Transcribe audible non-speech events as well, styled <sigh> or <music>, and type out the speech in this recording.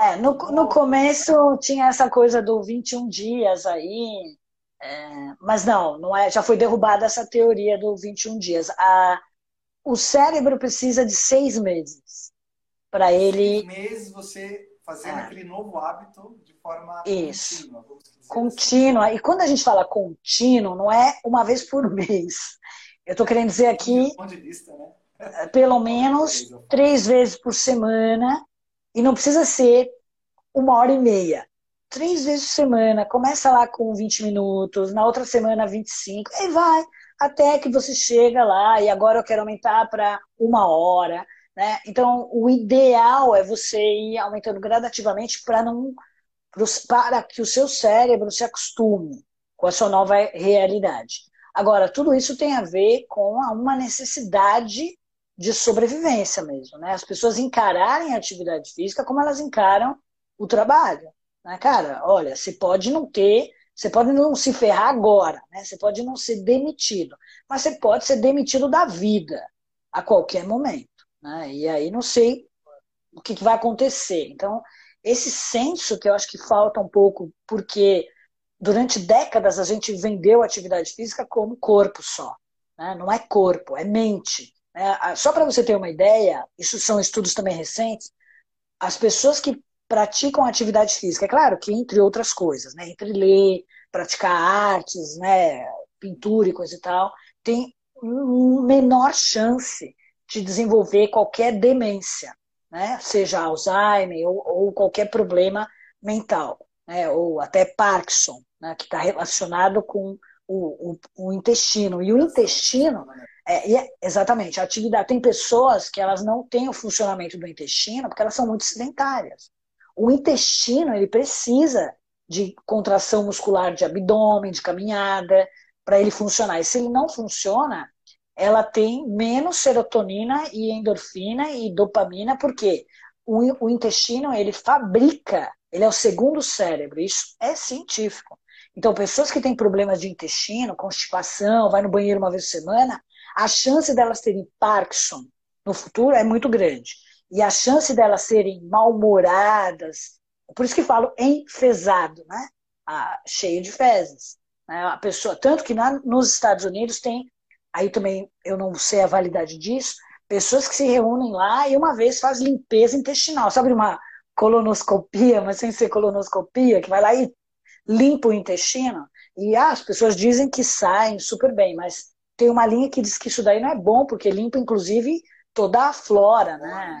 É, no, no começo tinha essa coisa do 21 dias aí, é, mas não, não é, já foi derrubada essa teoria do 21 dias. A, o cérebro precisa de seis meses para ele. Seis meses você fazendo é. aquele novo hábito de forma Isso. contínua. Contínua. Assim. E quando a gente fala contínuo, não é uma vez por <laughs> mês. Eu estou querendo dizer aqui. De vista, né? Pelo <laughs> menos três vezes por semana. E não precisa ser uma hora e meia. Três vezes por semana. Começa lá com 20 minutos, na outra semana 25. E vai até que você chega lá e agora eu quero aumentar para uma hora. Né? Então, o ideal é você ir aumentando gradativamente para não para que o seu cérebro se acostume com a sua nova realidade. Agora, tudo isso tem a ver com uma necessidade de sobrevivência mesmo, né? As pessoas encararem a atividade física como elas encaram o trabalho, né, cara? Olha, você pode não ter você pode não se ferrar agora, né? Você pode não ser demitido, mas você pode ser demitido da vida a qualquer momento, né? E aí não sei o que, vai acontecer. Então, esse senso que eu acho que falta um pouco, porque durante décadas a gente vendeu atividade física como corpo só. Né? Não é corpo, é mente. Né? Só para você ter uma ideia, isso são estudos também recentes, as pessoas que praticam atividade física. É claro que, entre outras coisas, né? entre ler, praticar artes, né? pintura e coisa e tal, tem menor chance de desenvolver qualquer demência, né? seja Alzheimer ou, ou qualquer problema mental, né? ou até Parkinson, né? que está relacionado com o, o, o, intestino. E o intestino, é, exatamente, a atividade. Tem pessoas que elas não têm o funcionamento do intestino porque elas são muito sedentárias. O intestino, ele precisa de contração muscular de abdômen, de caminhada, para ele funcionar. E se ele não funciona, ela tem menos serotonina e endorfina e dopamina, porque o, o intestino, ele fabrica, ele é o segundo cérebro, isso é científico. Então, pessoas que têm problemas de intestino, constipação, vai no banheiro uma vez por semana, a chance delas terem Parkinson no futuro é muito grande. E a chance delas serem mal-humoradas, por isso que falo enfesado, né? Ah, cheio de fezes. Né? A pessoa, tanto que na, nos Estados Unidos tem, aí também eu não sei a validade disso, pessoas que se reúnem lá e uma vez faz limpeza intestinal. Sabe uma colonoscopia, mas sem ser colonoscopia, que vai lá e limpa o intestino? E ah, as pessoas dizem que saem super bem, mas tem uma linha que diz que isso daí não é bom, porque limpa, inclusive, toda a flora, né?